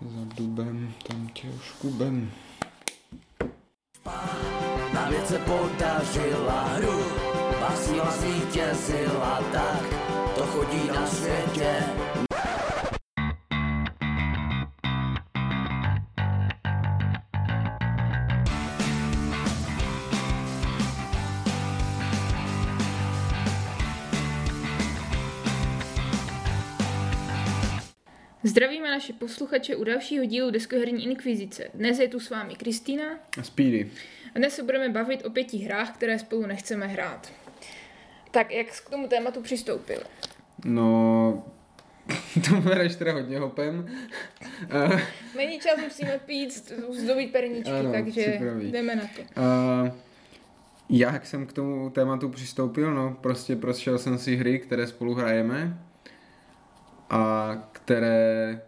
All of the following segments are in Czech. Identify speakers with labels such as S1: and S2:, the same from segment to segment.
S1: Za dubem, tam tě už kubem.
S2: Na věc se podařila hru, síla zvítězila, tak to chodí na světě.
S3: Naše posluchače u dalšího dílu Deskoherní inkvizice. Dnes je tu s vámi Kristýna
S1: A Speedy.
S3: a dnes se budeme bavit o pěti hrách, které spolu nechceme hrát. Tak, jak jsi k tomu tématu přistoupil?
S1: No, to bereš teda hodně hopem.
S3: Není čas, musíme pít, zdobit perničky,
S1: Ano,
S3: takže
S1: připraví.
S3: jdeme na to.
S1: uh, já, jak jsem k tomu tématu přistoupil, no, prostě prošel jsem si hry, které spolu hrajeme a které...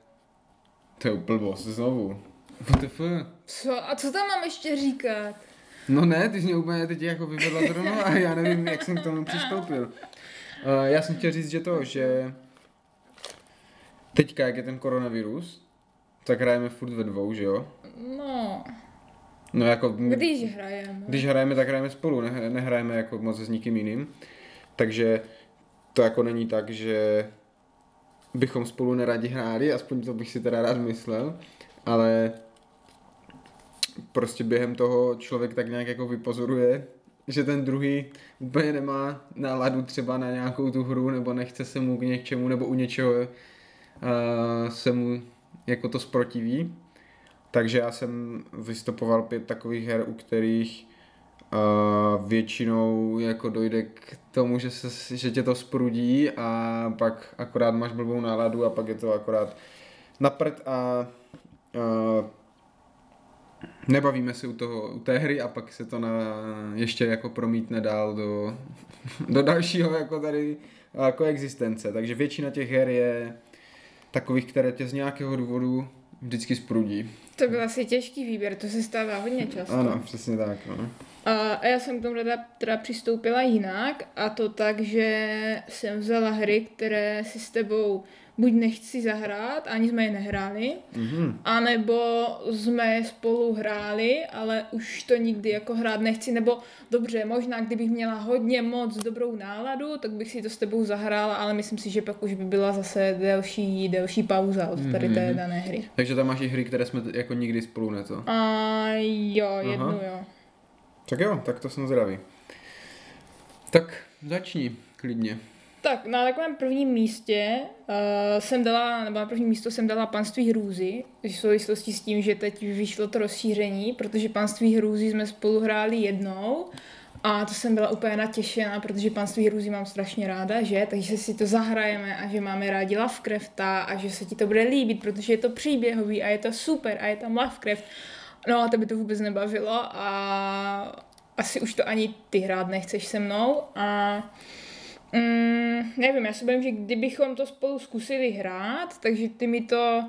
S1: To je blbost, znovu. WTF?
S3: Co? A co tam mám ještě říkat?
S1: No ne, ty jsi mě úplně teď jako vyvedla zrovna a já nevím, jak jsem k tomu přistoupil. Uh, já jsem chtěl říct, že to, že teďka, jak je ten koronavirus, tak hrajeme furt ve dvou, že jo?
S3: No,
S1: No jako,
S3: když hrajeme.
S1: když hrajeme, tak hrajeme spolu, ne, nehrajeme jako moc s nikým jiným. Takže to jako není tak, že bychom spolu neradi hráli, aspoň to bych si teda rád myslel, ale prostě během toho člověk tak nějak jako vypozoruje, že ten druhý úplně nemá náladu třeba na nějakou tu hru, nebo nechce se mu k něčemu, nebo u něčeho uh, se mu jako to sprotiví. Takže já jsem vystopoval pět takových her, u kterých uh, většinou jako dojde k tomu, že, se, že tě to sprudí a pak akorát máš blbou náladu a pak je to akorát na prd a uh, nebavíme se u, toho, u té hry a pak se to na, ještě jako promítne dál do, do dalšího jako tady jako existence. Takže většina těch her je takových, které tě z nějakého důvodu vždycky sprudí.
S3: To byl asi těžký výběr, to se stává hodně často.
S1: Ano, přesně tak. No.
S3: A a já jsem k tomu teda, teda přistoupila jinak a to tak, že jsem vzala hry, které si s tebou buď nechci zahrát, ani jsme je nehráli,
S1: Mhm.
S3: anebo jsme spolu hráli, ale už to nikdy jako hrát nechci, nebo dobře, možná kdybych měla hodně moc dobrou náladu, tak bych si to s tebou zahrála, ale myslím si, že pak už by byla zase delší, delší pauza od tady té
S1: Mhm.
S3: dané hry.
S1: Takže tam máš i hry, které jsme jako nikdy spolu ne to.
S3: A jo, jednu jo.
S1: Tak jo, tak to jsem zdravý. Tak začni, klidně.
S3: Tak na takovém prvním místě uh, jsem dala, nebo na první místo jsem dala panství hrůzy, v souvislosti s tím, že teď vyšlo to rozšíření, protože panství hrůzy jsme spolu hráli jednou a to jsem byla úplně natěšená, protože panství hrůzy mám strašně ráda, že? Takže si to zahrajeme a že máme rádi Lovecrafta a že se ti to bude líbit, protože je to příběhový a je to super a je tam Lovecraft. No a tebe to vůbec nebavilo a asi už to ani ty hrát nechceš se mnou a Mm, nevím, já si bojím, že kdybychom to spolu zkusili hrát, takže ty mi to,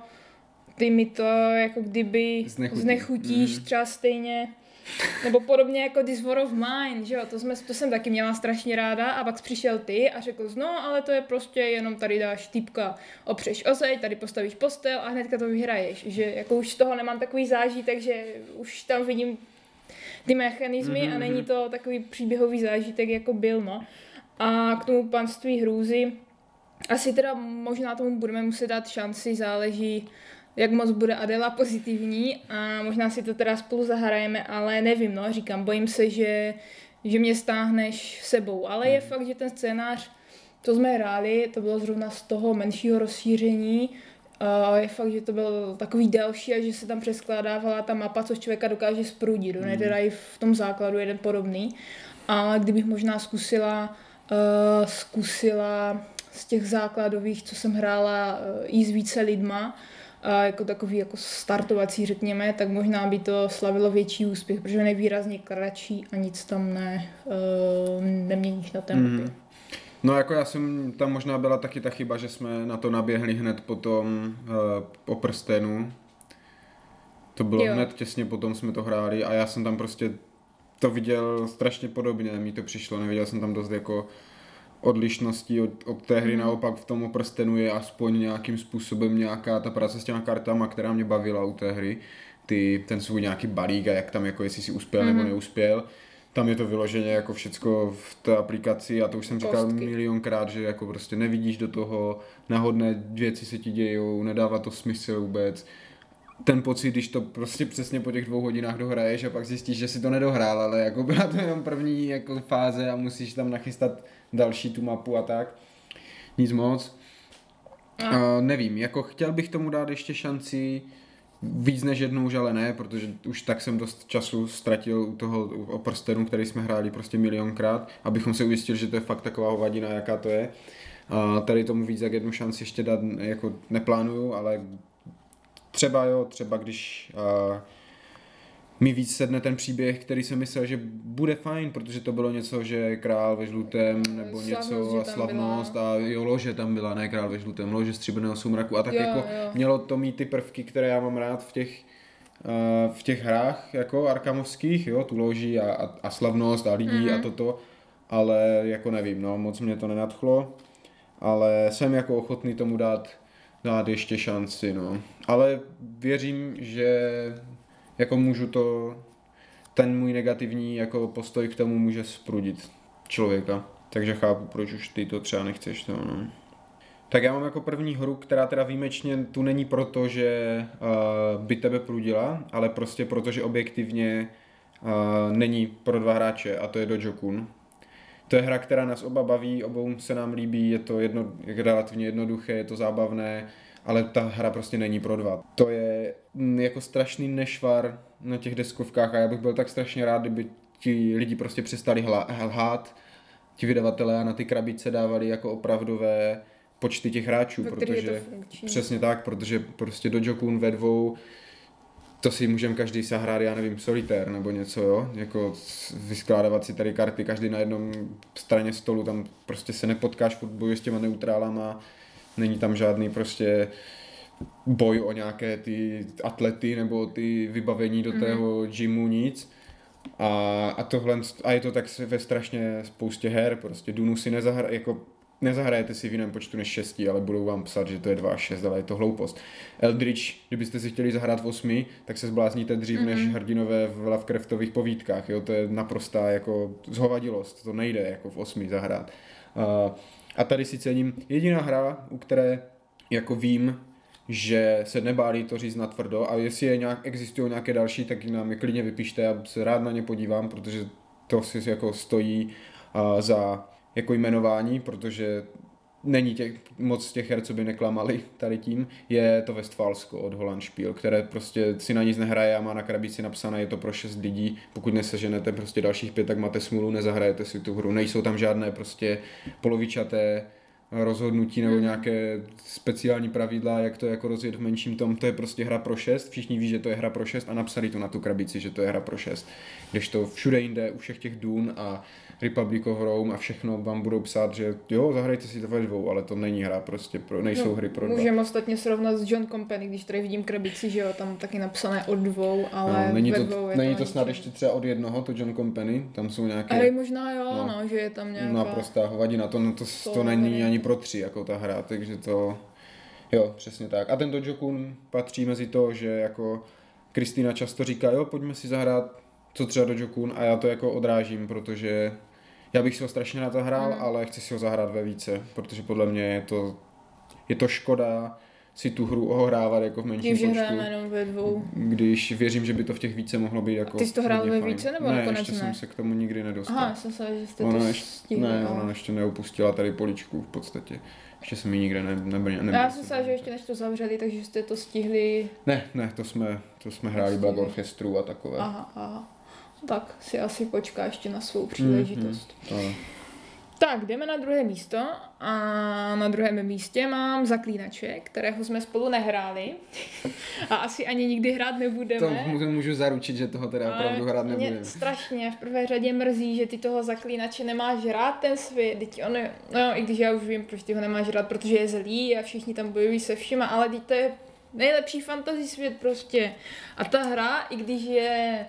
S3: ty mi to jako kdyby
S1: Znechutí.
S3: znechutíš
S1: Mm.
S3: třeba stejně, nebo podobně jako This War of Mine, že jo, to, jsme, to jsem taky měla strašně ráda a pak přišel ty a řekl no ale to je prostě jenom tady dáš týpka, opřeš o zeď, tady postavíš postel a hnedka to vyhraješ, že jako už z toho nemám takový zážitek, že už tam vidím ty mechanismy mm-hmm. a není to takový příběhový zážitek, jako byl, no. A k tomu panství hrůzy, asi teda možná tomu budeme muset dát šanci, záleží, jak moc bude Adela pozitivní a možná si to teda spolu zahrajeme, ale nevím, no, říkám, bojím se, že, že mě stáhneš sebou, ale je fakt, že ten scénář, to jsme hráli, to bylo zrovna z toho menšího rozšíření, a je fakt, že to bylo takový delší a že se tam přeskládávala ta mapa, což člověka dokáže sprudit. Je teda i v tom základu jeden podobný. A kdybych možná zkusila, uh, zkusila z těch základových, co jsem hrála, i s více lidma, a jako takový jako startovací, řekněme, tak možná by to slavilo větší úspěch, protože on je výrazně kratší a nic tam ne, uh, neměníš na té mapě.
S1: Mhm. No jako já jsem, tam možná byla taky ta chyba, že jsme na to naběhli hned potom uh, o prstenu. To bylo
S3: jo.
S1: hned těsně potom jsme to hráli a já jsem tam prostě to viděl strašně podobně, mi to přišlo, neviděl jsem tam dost jako odlišností od, od té hry, mm. naopak v tom prstenu je aspoň nějakým způsobem nějaká ta práce s těma kartama, která mě bavila u té hry, ty, ten svůj nějaký balík a jak tam jako jestli si uspěl mm. nebo neuspěl, tam je to vyloženě jako všecko v té aplikaci a to už jsem říkal
S3: Kostky.
S1: milionkrát, že jako prostě nevidíš do toho, náhodné věci se ti dějou, nedává to smysl vůbec. Ten pocit, když to prostě přesně po těch dvou hodinách dohraješ a pak zjistíš, že si to nedohrál, ale jako byla to jenom první jako fáze a musíš tam nachystat další tu mapu a tak. Nic moc.
S3: No.
S1: Uh, nevím, jako chtěl bych tomu dát ještě šanci víc než jednou, už ale ne, protože už tak jsem dost času ztratil u toho o prstenu, který jsme hráli prostě milionkrát, abychom se ujistili, že to je fakt taková hovadina, jaká to je. A tady tomu víc jak jednu šanci ještě dát jako neplánuju, ale třeba jo, třeba když a, mi víc sedne ten příběh, který jsem myslel, že bude fajn, protože to bylo něco, že král ve žlutém, nebo
S3: Slavnost,
S1: něco a slavnost
S3: byla.
S1: a jo, lože tam byla, ne král ve žlutém, lože stříbrného sumraku a tak
S3: Jo,
S1: jako
S3: jo.
S1: mělo to mít ty prvky, které já mám rád v těch eh, v těch hrách jako arkamovských, jo, tu loži a, a, a slavnost a lidí mm-hmm. a toto, ale jako nevím, no, moc mě to nenadchlo, ale jsem jako ochotný tomu dát, dát ještě šanci, no. Ale věřím, že jako můžu to, ten můj negativní jako postoj k tomu může sprudit člověka. Takže chápu, proč už ty to třeba nechceš, to, no. Tak já mám jako první hru, která teda výjimečně tu není proto, že uh, by tebe prudila, ale prostě proto, že objektivně uh, není pro dva hráče a to je Dojokun. To je hra, která nás oba baví, obou se nám líbí, je to jedno, je relativně jednoduché, je to zábavné, ale ta hra prostě není pro dva. To je mm, jako strašný nešvar na těch deskovkách a já bych byl tak strašně rád, kdyby ti lidi prostě přestali lhát, ti vydavatelé a na ty krabice dávali jako opravdové počty těch hráčů, protože přesně tak, protože prostě Dojokun ve dvou to si můžeme každý zahrát, já nevím, solitér nebo něco, jo, jako vyskládávat si tady karty, každý na jednom straně stolu, tam prostě se nepotkáš, furt bojuje s těma neutrálama, není tam žádný prostě boj o nějaké ty atlety nebo ty vybavení do tého gymu, nic. A, a tohle, a je to tak ve strašně spoustě her, prostě Dunu si nezahra, jako nezahrajete si v jiném počtu než 6, ale budou vám psat, že to je 2 až 6, ale je to hloupost. Eldritch, kdybyste si chtěli zahrát v 8, tak se zblázníte dřív mm-hmm. než hrdinové v Lovecraftových povídkách, jo, to je naprostá jako zhovadilost, to nejde jako v 8 zahrát. A, a tady si cením jediná hra, u které jako vím, že se nebálí to říct na tvrdo a jestli je nějak, existují nějaké další, tak nám je klidně vypište, já se rád na ně podívám, protože to si jako stojí a, za jako jmenování, protože není těch, moc těch her, co by neklamali tady tím, je to Westfalsko od Holland Spiel, které prostě si na nic nehraje a má na krabici napsané, je to pro šest lidí, pokud neseženete prostě dalších pět, tak máte smůlu, nezahrajete si tu hru, nejsou tam žádné prostě polovičaté rozhodnutí nebo nějaké speciální pravidla, jak to jako rozjet v menším tom, to je prostě hra pro šest, všichni ví, že to je hra pro šest a napsali to na tu krabici, že to je hra pro šest. Když to všude jinde, u všech těch Dun a Republic of Rome a všechno vám budou psát, že jo, zahrajte si to ve dvou, ale to není hra prostě, pro, nejsou hry pro dva.
S3: Můžeme ostatně srovnat s John Company, když tady vidím krabici, že jo, tam taky napsané od dvou, ale
S1: no, není
S3: ve
S1: to,
S3: dvou je
S1: není
S3: to
S1: to snad
S3: na
S1: ještě třeba od jednoho, to John Company, tam jsou nějaké...
S3: Ale možná jo,
S1: No.
S3: no, že je tam nějaká...
S1: naprostá hovadina, to, no, to, to,
S3: To
S1: není
S3: nevím.
S1: ani pro tři, jako ta hra, takže to, jo, přesně tak. A ten Dojokun patří mezi to, že jako Kristýna často říká, jo, pojďme si zahrát, co třeba Dojokun a já to jako odrážím, protože já bych si ho strašně rád zahrál,
S3: Mm.
S1: ale chci si ho zahrát ve více, protože podle mě je to, je to škoda si tu hru ohrávat jako v menším
S3: Tím, že
S1: počtu.
S3: hrajeme jenom ve dvou.
S1: Když věřím, že by to v těch více mohlo být jako
S3: ty jsi to hrál ve
S1: fajn.
S3: více, nebo
S1: ne,
S3: nakonec
S1: ještě
S3: ne?
S1: jsem se k tomu nikdy nedostal.
S3: Aha, já jsem se, že jste
S1: Ona
S3: to
S1: ještě,
S3: stihli.
S1: ne, ona ještě neopustila tady poličku v podstatě. Ještě jsem ji nikde ne, ne, ne, ne,
S3: Já jsem se, že ještě než to zavřeli, takže jste to stihli.
S1: Ne, ne, to jsme, to jsme hráli Black Orchestru a takové.
S3: Aha, aha. Tak si asi počká ještě na svou příležitost.
S1: To,
S3: Tak, jdeme na druhé místo a na druhém místě mám Zaklínače, kterého jsme spolu nehráli a asi ani nikdy hrát
S1: to
S3: nebudeme.
S1: můžu, můžu zaručit, že toho teda opravdu hrát
S3: mě
S1: nebudeme.
S3: strašně v prvé řadě mrzí, že ty toho zaklínače nemáš rád ten svět. Teď on je, no jo, i když já už vím, proč ty ho nemáš rád, protože je zlý a všichni tam bojují se všima, ale teď to je nejlepší fantasy svět prostě. A ta hra, i když je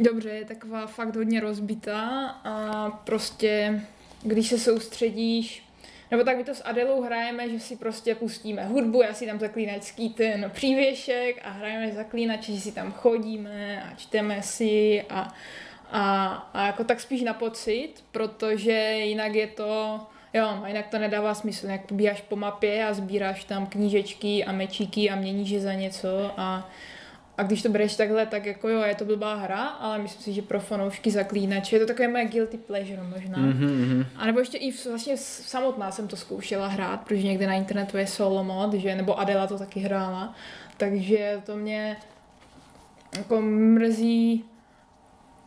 S3: dobře, je taková fakt hodně rozbitá a prostě když se soustředíš, nebo tak my to s Adelou hrajeme, že si prostě pustíme hudbu, já si tam zaklínačský ten přívěšek a hrajeme zaklínače, že si tam chodíme a čteme si a, a, a jako tak spíš na pocit, protože jinak je to, jo, a jinak to nedává smysl, jak pobíháš po mapě a sbíráš tam knížečky a mečíky a měníš je za něco a a když to bereš takhle, tak jako jo, je to blbá hra, ale myslím si, že pro fanoušky zaklínače je to takové moje guilty pleasure možná.
S1: Mm-hmm.
S3: A nebo ještě i v, vlastně samotná jsem to zkoušela hrát, protože někde na internetu je solo mod, že, nebo Adela to taky hrála, takže to mě jako mrzí,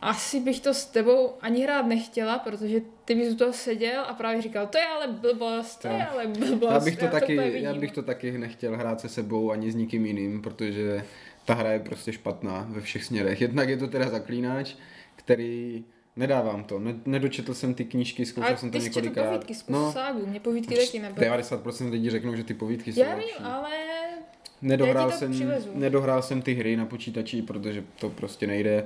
S3: asi bych to s tebou ani hrát nechtěla, protože ty bys u toho seděl a právě říkal, to je ale blbost, to je ale blbost.
S1: Já bych to,
S3: já
S1: taky,
S3: úplně
S1: já bych to taky nechtěl hrát se sebou ani s nikým jiným, protože ta hra je prostě špatná ve všech směrech. Jednak je to teda zaklínač, který nedávám to. Ne, nedočetl jsem ty knížky, zkoušel
S3: Ale
S1: jsem to několikrát.
S3: povídky z no, ságu, mě povídky taky nebyly.
S1: 90% lidí řeknou, že ty povídky jsou
S3: Já vím,
S1: lepší.
S3: ale
S1: Nedohrál jsem,
S3: přivezu.
S1: nedohrál jsem ty hry na počítači, protože to prostě nejde.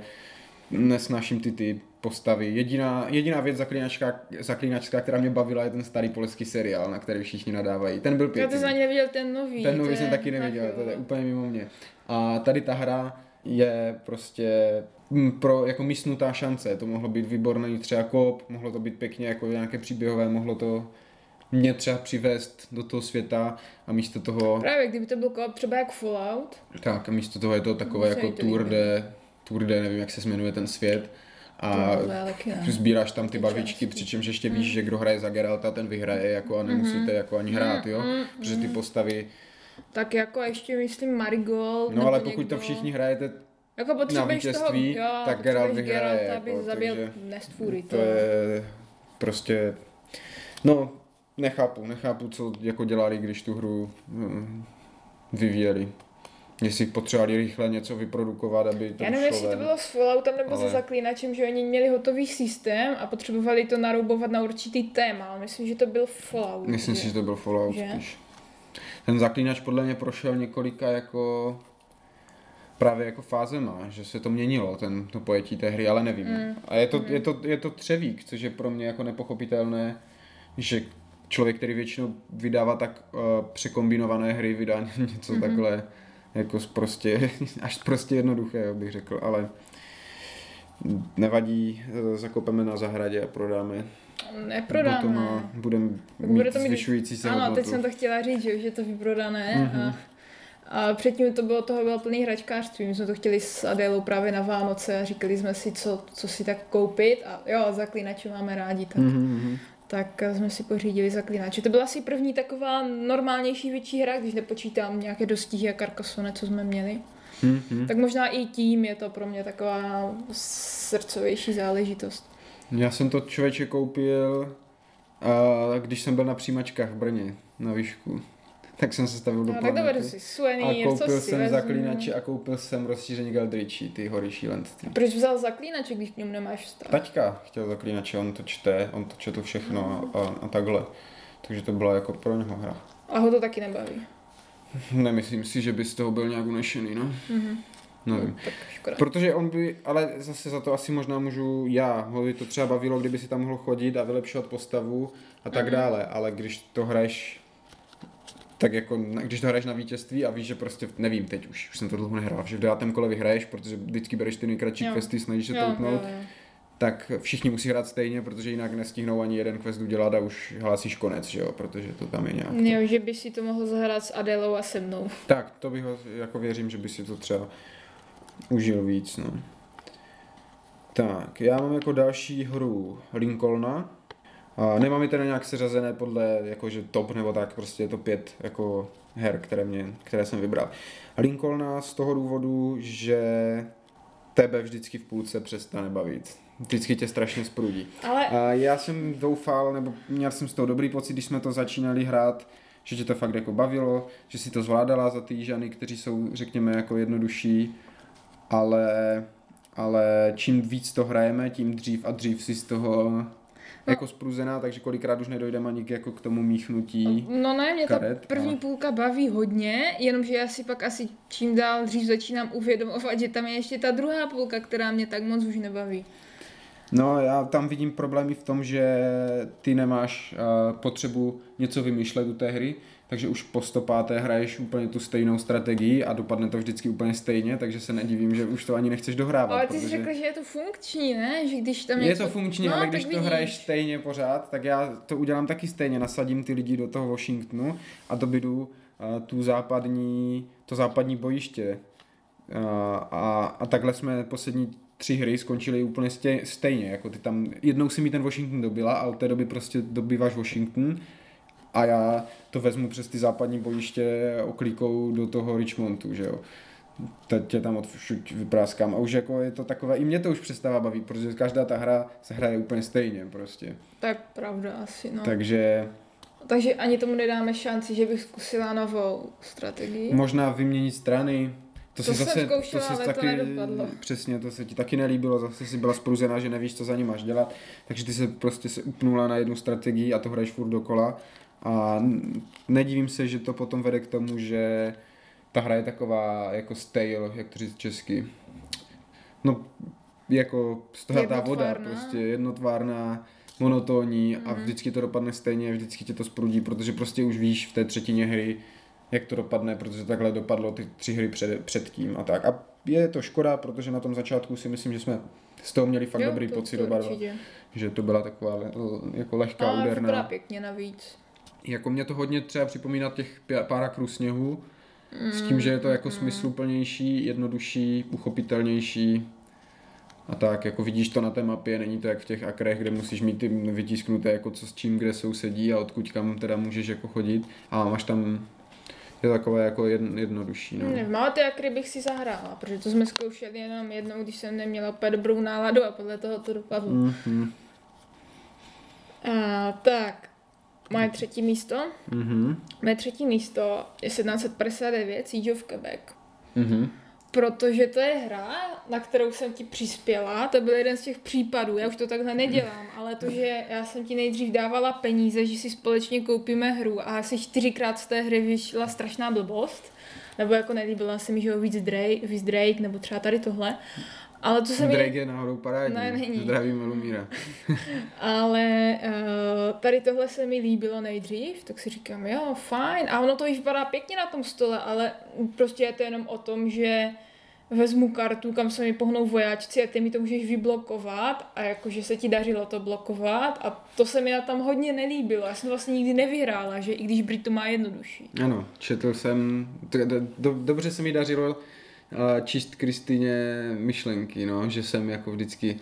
S1: Nesnáším ty ty postavy. Jediná, jediná věc zaklínačka, zaklínačská, která mě bavila, je ten starý polský seriál, na který všichni nadávají. Ten byl
S3: já
S1: pěkný.
S3: to jsem ani neviděl ten nový.
S1: Ten nový jsem taky
S3: tak
S1: neviděl, to je úplně mimo mě. A tady ta hra je prostě mm, pro jako místnutá šance. To mohlo být výborný třeba kop, mohlo to být pěkně jako nějaké příběhové, mohlo to mě třeba přivést do toho světa a místo toho,
S3: Právě, kdyby to byl koop třeba jak Fallout,
S1: tak a místo toho je to takové jako
S3: to
S1: Tour
S3: líbí.
S1: de, Tour de, nevím jak se jmenuje ten svět. A sbíráš tam ty
S3: částky.
S1: přičemž ještě víš, že kdo hraje za Geralta, ten vyhraje jako a nemusíte jako ani hrát, jo? Protože ty postavy,
S3: tak jako ještě myslím Marigold.
S1: no ale pokud
S3: někdo,
S1: to všichni hrajete
S3: jako potřebuješ
S1: vítězství,
S3: toho, jo,
S1: tak Geralt vyhraje,
S3: Geralta, aby
S1: jako,
S3: zabil
S1: takže
S3: Nestvůry.
S1: to je prostě, no nechápu, nechápu, co jako dělali, když tu hru hm, vyvíjeli. Jestli potřebovali rychle něco vyprodukovat, aby to
S3: Já nevím, jestli to bylo s Falloutem nebo
S1: Ale-
S3: se Zaklínačem, že oni měli hotový systém a potřebovali to naroubovat na určitý téma, ale myslím, že to byl Fallout.
S1: Myslím
S3: že?
S1: si, že to byl Fallout
S3: Že?
S1: spíš. Ten zaklínač podle mě prošel několika jako právě jako fázema, že se to měnilo, ten, to pojetí té hry, ale nevím.
S3: Mm.
S1: A je to, je, to, je to třevík, což je pro mě jako nepochopitelné, že člověk, který většinou vydává tak uh, překombinované hry, vydá něco mm-hmm. takhle jako prostě, až prostě jednoduché, bych řekl, ale nevadí, eh, zakopeme na zahradě a prodáme.
S3: Neprodáme.
S1: Potom a budeme mít,
S3: bude to mít-
S1: zvyšující se
S3: Ano,
S1: hodnotu.
S3: teď jsem to chtěla říct, že už je to vyprodané
S1: Mhm.
S3: a, a předtím to bylo toho bylo plný hračkářství. My jsme to chtěli s Adélou právě na Vánoce a říkali jsme si, co, co si tak koupit a jo, zaklínače máme rádi, tak,
S1: Mhm.
S3: Tak jsme si pořídili zaklínače. To byla asi první taková normálnější větší hra, když nepočítám nějaké dostihy a Carcassonne, co jsme měli.
S1: Mhm.
S3: Tak možná i tím je to pro mě taková srdcovější záležitost.
S1: Já jsem to člověče koupil, a když jsem byl na přijímačkách v Brně, na výšku. Tak jsem se stavil do
S3: No, tak
S1: planety.
S3: si
S1: A
S3: suvenýr, co
S1: koupil
S3: si
S1: jsem
S3: vezmu.
S1: zaklínače a koupil jsem rozšíření Galdriči, ty hory šílenství.
S3: Proč jsi vzal zaklínače, když k němu nemáš vztah?
S1: Taťka chtěl zaklínače, on to čte, on to četl všechno a, a, a takhle. Takže to byla jako pro něho hra.
S3: A ho to taky nebaví.
S1: Nemyslím si, že by z toho byl nějak unešený, no.
S3: Mhm.
S1: Nevím.
S3: Tak škoda.
S1: Protože on by, ale zase za to asi možná můžu já, ho by to třeba bavilo, kdyby si tam mohl chodit a vylepšovat postavu a tak
S3: Mhm.
S1: dále, ale když to hraješ tak jako, když to hraješ na vítězství a víš, že prostě, nevím teď už, už jsem to dlouho nehrál, že v devátém kole vyhraješ, protože vždycky bereš ty nejkratší
S3: Jo.
S1: questy, snažíš se
S3: Jo,
S1: toutnout,
S3: jo, jo.
S1: tak všichni musí hrát stejně, protože jinak nestihnou ani jeden quest udělat a už hlásíš konec, že jo, protože to tam je nějak.
S3: Jo, že by si to mohl zahrát s Adelou a se mnou.
S1: Tak, to bych ho, jako věřím, že by si to třeba užil víc, no. Tak, já mám jako další hru Lincolna. A nemám je teda nějak seřazené podle jakože top nebo tak, prostě je to pět jako her, které, mě, které jsem vybral. Lincolna z toho důvodu, že tebe vždycky v půlce přestane bavit. Vždycky tě strašně sprudí.
S3: Ale
S1: A já jsem doufal, nebo měl jsem z toho dobrý pocit, když jsme to začínali hrát, že tě to fakt jako bavilo, že si to zvládala za ty žany, kteří jsou, řekněme, jako jednodušší, ale, ale čím víc to hrajeme, tím dřív a dřív si z toho jako spruzená, takže kolikrát už nedojdeme ani k, jako k tomu míchnutí.
S3: no ne, mě ta
S1: karet,
S3: první
S1: ale-
S3: půlka baví hodně, jenomže já si pak asi čím dál dřív začínám uvědomovat, že tam je ještě ta druhá půlka, která mě tak moc už nebaví.
S1: No, já tam vidím problémy v tom, že ty nemáš uh, potřebu něco vymýšlet u té hry, takže už po stopáté hraješ úplně tu stejnou strategii a dopadne to vždycky úplně stejně, takže se nedivím, že už to ani nechceš dohrávat.
S3: Ale ty jsi
S1: protože...
S3: řekl, že je to funkční, ne? Že když tam
S1: Je
S3: něco...
S1: to funkční,
S3: no,
S1: ale když to
S3: vidíš.
S1: hraješ stejně pořád, tak já to udělám taky stejně. Nasadím ty lidi do toho Washingtonu a dobydu uh, tu západní, to západní bojiště. Uh, a, a takhle jsme poslední tři hry skončily úplně stejně. Jako ty tam, jednou si mi ten Washington dobila a od té doby prostě dobýváš Washington a já to vezmu přes ty západní bojiště oklíkou do toho Richmondu, že jo. Teď tě tam odšuť vypráskám a už jako je to takové, i mě to už přestává bavit, protože každá ta hra se hraje úplně stejně prostě.
S3: Tak pravda asi, no. Tak.
S1: Takže
S3: Takže ani tomu nedáme šanci, že bych zkusila novou strategii.
S1: možná vyměnit strany, to,
S3: To
S1: si zase,
S3: zkoušela,
S1: si
S3: ale to
S1: taky,
S3: nedopadlo.
S1: přesně, to se ti taky nelíbilo, zase si byla spruzená, že nevíš, co za ní máš dělat, takže ty se prostě se upnula na jednu strategii a to hraješ furt dokola a nedivím se, že to potom vede k tomu, že ta hra je taková jako stale, jak to říct česky. No, jako stojatá voda, prostě jednotvárná, monotónní a
S3: Mhm.
S1: vždycky to dopadne stejně, vždycky tě to sprudí, protože prostě už víš v té třetině hry, jak to dopadne, protože takhle dopadlo ty tři hry před, předtím a tak. A je to škoda, protože na tom začátku si myslím, že jsme z toho měli fakt
S3: Jo,
S1: dobrý
S3: to-
S1: pocit
S3: to
S1: oba že to byla taková jako lehká,
S3: vypadá
S1: úderná.
S3: pěkně navíc.
S1: Jako mě to hodně třeba připomíná těch pár akrů sněhu, s tím, že je to jako smysluplnější, jednodušší, uchopitelnější a tak, jako vidíš to na té mapě, není to jak v těch akrech, kde musíš mít ty vytisknuté, jako co s čím, kde sousedí a odkud kam teda můžeš jako chodit a máš tam, je to takové jako jedn, jednodušší, no.
S3: Nevím, ale ty akry bych si zahrála, protože to jsme zkoušeli jenom jednou, když jsem neměla úplně dobrou náladu a podle toho to dopadlo. Mm.
S1: Mhm,
S3: A, tak, moje třetí místo.
S1: mhm,
S3: Moje třetí místo je 1759 Siege of Quebec.
S1: mhm.
S3: Protože to je hra, na kterou jsem ti přispěla, to byl jeden z těch případů, já už to takhle nedělám, ale to, že já jsem ti nejdřív dávala peníze, že si společně koupíme hru a asi čtyřikrát z té hry vyšla strašná blbost, nebo jako nelíbila se mi, že jo, víc Drake, víc Drake, nebo třeba tady tohle. Ale to se mi...
S1: Drake je náhodou parádní,
S3: Ne, není.
S1: zdravím Lumíra.
S3: Ale uh, tady tohle se mi líbilo nejdřív, tak si říkám, jo, fajn. A ono to vypadá pěkně na tom stole, ale prostě je to jenom o tom, že vezmu kartu, kam se mi pohnou vojáčci a ty mi to můžeš vyblokovat a jakože se ti dařilo to blokovat a to se mi na tam hodně nelíbilo. Já jsem vlastně nikdy nevyhrála, že i když Brit to má jednodušší.
S1: Ano, četl jsem, to, do, do, dobře se mi dařilo číst Kristýně myšlenky, no, že jsem jako vždycky,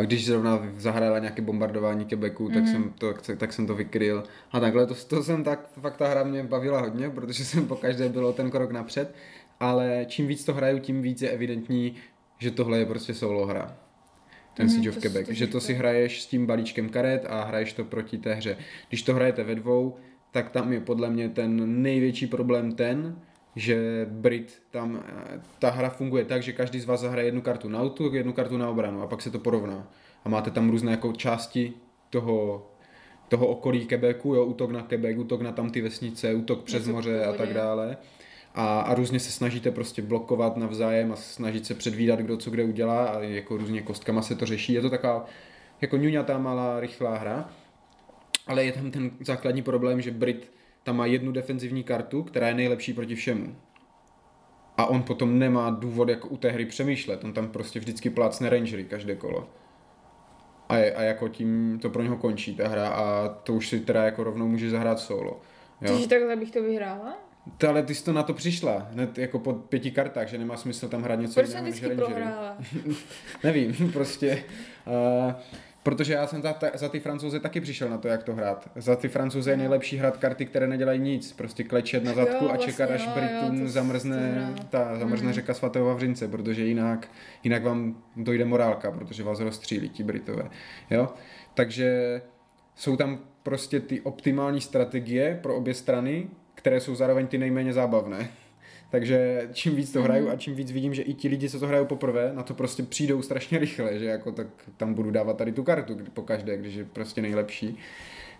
S1: když zrovna zahrála nějaké bombardování Quebecu, tak, jsem to, tak jsem to vykryl. A takhle to, to jsem tak, fakt ta hra mě bavila hodně, protože jsem po každé bylo ten krok napřed, ale čím víc to hraju, tím víc je evidentní, že tohle je prostě solo hra. Ten
S3: Mhm,
S1: Siege of Quebec,
S3: to
S1: že to si hraješ s tím balíčkem karet a hraješ to proti té hře. Když to hrajete ve dvou, tak tam je podle mě ten největší problém ten, že Brit tam, eh, ta hra funguje tak, že každý z vás zahraje jednu kartu na útok, jednu kartu na obranu a pak se to porovná. A máte tam různé jako části toho, toho okolí Quebecu, jo, útok na Quebec, útok na tam ty vesnice, útok přes
S3: Něco
S1: moře a tak dále. A, a různě se snažíte prostě blokovat navzájem a snažit se předvídat, kdo co kde udělá a jako různě kostkama se to řeší. Je to taková jako ňuňatá malá rychlá hra, ale je tam ten základní problém, že Brit tam má jednu defenzivní kartu, která je nejlepší proti všemu. A on potom nemá důvod jako u té hry přemýšlet, on tam prostě vždycky plácne rangery každé kolo. A, je, a jako tím to pro něho končí ta hra a to už si teda jako rovnou může zahrát solo. Jo?
S3: Takže takhle bych to vyhrála?
S1: To, ale ty jsi to na to přišla, hned jako po pěti kartách, že nemá smysl tam hrát něco
S3: Proč jsem
S1: jiného než
S3: vždycky prohrála?
S1: Nevím, prostě. Uh, protože já jsem za, ta, za ty francouze taky přišel na to, jak to hrát. Za ty francouze je nejlepší hrát karty, které nedělají nic. Prostě klečet na zadku
S3: Jo,
S1: a čekat,
S3: vlastně,
S1: až
S3: jo,
S1: Britům
S3: jo,
S1: zamrzne, ta, zamrzne
S3: Mhm.
S1: řeka svatého Vavřince, protože jinak, jinak vám dojde morálka, protože vás rozstřílí ti Britové. Jo? Takže jsou tam prostě ty optimální strategie pro obě strany, které jsou zároveň ty nejméně zábavné. Takže čím víc to hraju a čím víc vidím, že i ti lidi, co to hrajou poprvé, na to prostě přijdou strašně rychle, že jako tak tam budu dávat tady tu kartu po každé, když je prostě nejlepší,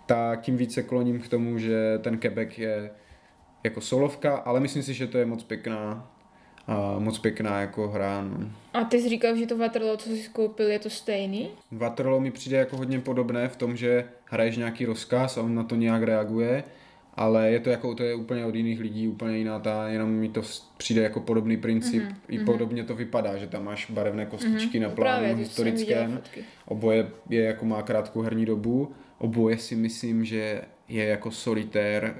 S1: tak tím víc se kloním k tomu, že ten Quebec je jako solovka, ale myslím si, že to je moc pěkná a moc pěkná jako hra. No.
S3: A ty jsi říkal, že to Waterloo, co jsi koupil, je to stejný?
S1: Waterloo mi přijde jako hodně podobné v tom, že hraješ nějaký rozkaz a on na to nějak reaguje, ale je to jako, to je úplně od jiných lidí, úplně jiná ta, jenom mi to přijde jako podobný princip, mm-hmm. i podobně to vypadá, že tam máš barevné kostičky mm-hmm. na plánu
S3: Právě,
S1: historickém, oboje je jako má krátkou herní dobu, oboje si myslím, že je jako solitér,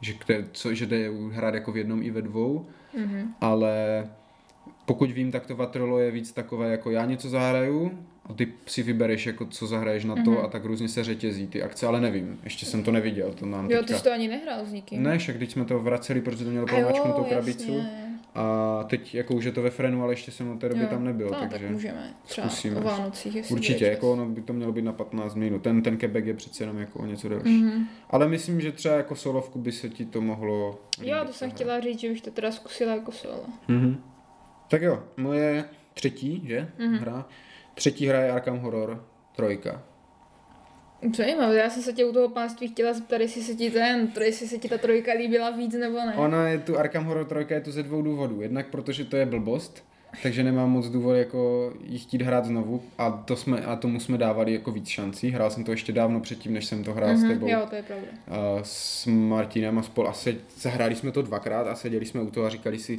S1: že, kde, co, že jde hrát jako v jednom i ve dvou, mm-hmm. ale pokud vím, tak to Waterloo je víc takové, jako já něco zahraju a ty si vybereš, jako co zahraješ na to mm-hmm. a tak různě se řetězí ty akce, ale nevím, ještě jsem to neviděl, to mám
S3: Jo,
S1: teďka.
S3: ty jsi to ani nehrál s nikým.
S1: Ne, však když jsme to vraceli, protože to mělo
S3: jasně.
S1: krabicu. A teď jako už je to ve frenu, ale ještě jsem od té doby
S3: Jo,
S1: tam nebyl,
S3: no,
S1: takže
S3: tak můžeme třeba
S1: zkusíme.
S3: o Vánocích, jestli
S1: určitě, jako ono by to mělo být na 15 minut. Ten, ten Quebec je přece jenom jako o něco delší. Mm-hmm. Ale myslím, že třeba jako solovku by se ti to mohlo
S3: Jo, to jsem chtěla říct, že bych to teda zkusila jako solo.
S1: Mm-hmm. Tak jo, moje třetí, že? Mm-hmm. Hra. Třetí hra je Arkham Horror trojka.
S3: Zajímavé, já jsem se tě u toho pánství chtěla zeptat, jestli se ti ten, jestli se ti ta trojka líbila víc nebo ne.
S1: Ona je tu, Arkham Horror 3 je tu ze dvou důvodů. Jednak protože to je blbost, takže nemám moc důvod jako jí chtít hrát znovu a, to jsme, a tomu jsme dávali jako víc šancí. Hrál jsem to ještě dávno předtím, než jsem to hrál s tebou.
S3: Mhm, Jo, to je pravda.
S1: a s Martinem a spol. A se, zahráli jsme to dvakrát a seděli jsme u toho a říkali si,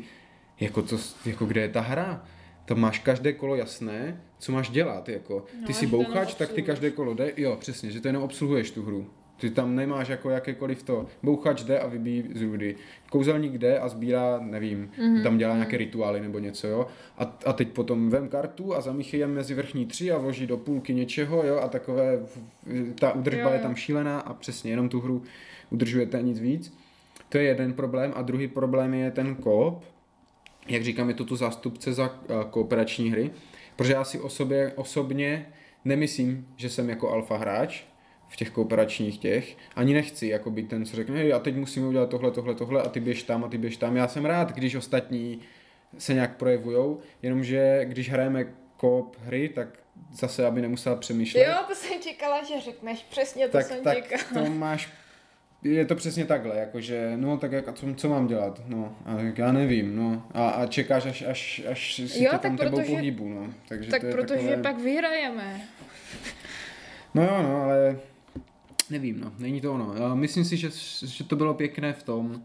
S1: jako, to, jako kde je ta hra? To máš každé kolo jasné, co máš dělat. Jako.
S3: No,
S1: Ty si bouchač, tak ty každé kolo jde. Jo, přesně, že to jenom obsluhuješ tu hru. Ty tam nemáš jako jakékoliv to. Bouchač jde a vybíjí z rudy. Kouzelník jde a sbírá, nevím, mm-hmm. tam dělá nějaké rituály nebo něco, jo. A, a teď potom vem kartu a zamíchej je mezi vrchní tři a vloží do půlky něčeho, jo, a takové, ta udržba
S3: Jo,
S1: je tam šílená a přesně jenom tu hru udržujete nic víc. To je jeden problém a druhý problém je ten koop. Jak říkám, je to tu zástupce za eh, kooperační hry, protože já si o sobě, osobně nemyslím, že jsem jako alfa hráč v těch kooperačních těch. Ani nechci jako být ten, co řekne, a teď musíme udělat tohle, tohle, tohle a ty běž tam a ty běž tam. Já jsem rád, když ostatní se nějak projevujou, jenomže když hrajeme koop hry, tak zase, aby nemusela přemýšlet,
S3: Jo, to jsem čekala, že řekneš, přesně to
S1: tak,
S3: jsem
S1: tak
S3: čekala.
S1: to máš je to přesně takhle, jakože, no tak jak, a co, co mám dělat, no, a jak já nevím, no, a, a čekáš, až, až, až si
S3: Jo,
S1: to
S3: tak
S1: tam tebou
S3: protože-
S1: pohýbu, no, takže
S3: Tak
S1: to je
S3: protože
S1: takové...
S3: pak vyhrajeme.
S1: No jo, no, ale nevím, no, není to ono. Já myslím si, že, že to bylo pěkné v tom,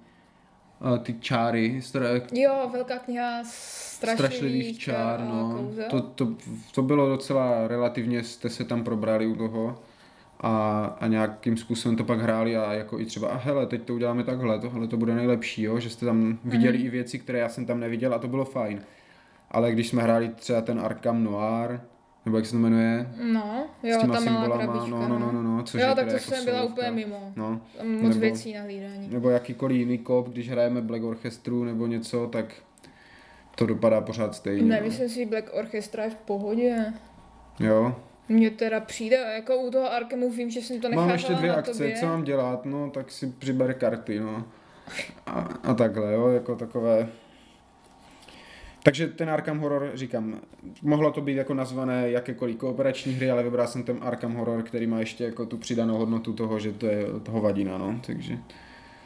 S1: ty čáry, stra-
S3: Jo, velká kniha strašlivých,
S1: strašlivých čár,
S3: a
S1: no.
S3: kouzel.
S1: To, to, to bylo docela relativně, jste se tam probrali u toho a, a nějakým způsobem to pak hráli a jako i třeba, a hele, teď to uděláme takhle, tohle to bude nejlepší, jo, že jste tam viděli i věci, které já jsem tam neviděl a to bylo fajn. Ale když jsme hráli třeba ten Arkham Noir, nebo jak se to jmenuje,
S3: No,
S1: s
S3: jo,
S1: těma
S3: ta malá krabička,
S1: no, no, no, no, no, což
S3: jo,
S1: je
S3: tak to
S1: jako
S3: jsem byla úplně mimo.
S1: No,
S3: moc
S1: nebo-
S3: věcí na hlídání.
S1: nebo jakýkoliv jiný kop, když hrajeme Black Orchestru nebo něco, tak to dopadá pořád stejně.
S3: Ne,
S1: no.
S3: si, Black Orchestra je v pohodě.
S1: Jo,
S3: Mně teda přijde, jako u toho Arkemu vím, že jsem to nechávala
S1: Mám ještě dvě akce,
S3: tobě.
S1: co mám dělat, no, tak si přiber karty, no. A, a takhle, jo, jako takové... Takže ten Arkham Horror, říkám, mohlo to být jako nazvané jakékoliv kooperační hry, ale vybral jsem ten Arkham Horror, který má ještě jako tu přidanou hodnotu toho, že to je hovadina, no, takže...